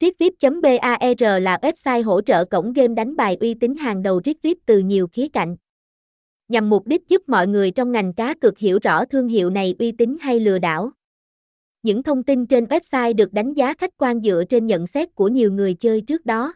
Ritvip.bar là website hỗ trợ cổng game đánh bài uy tín hàng đầu Ritvip từ nhiều khía cạnh. Nhằm mục đích giúp mọi người trong ngành cá cược hiểu rõ thương hiệu này uy tín hay lừa đảo. Những thông tin trên website được đánh giá khách quan dựa trên nhận xét của nhiều người chơi trước đó.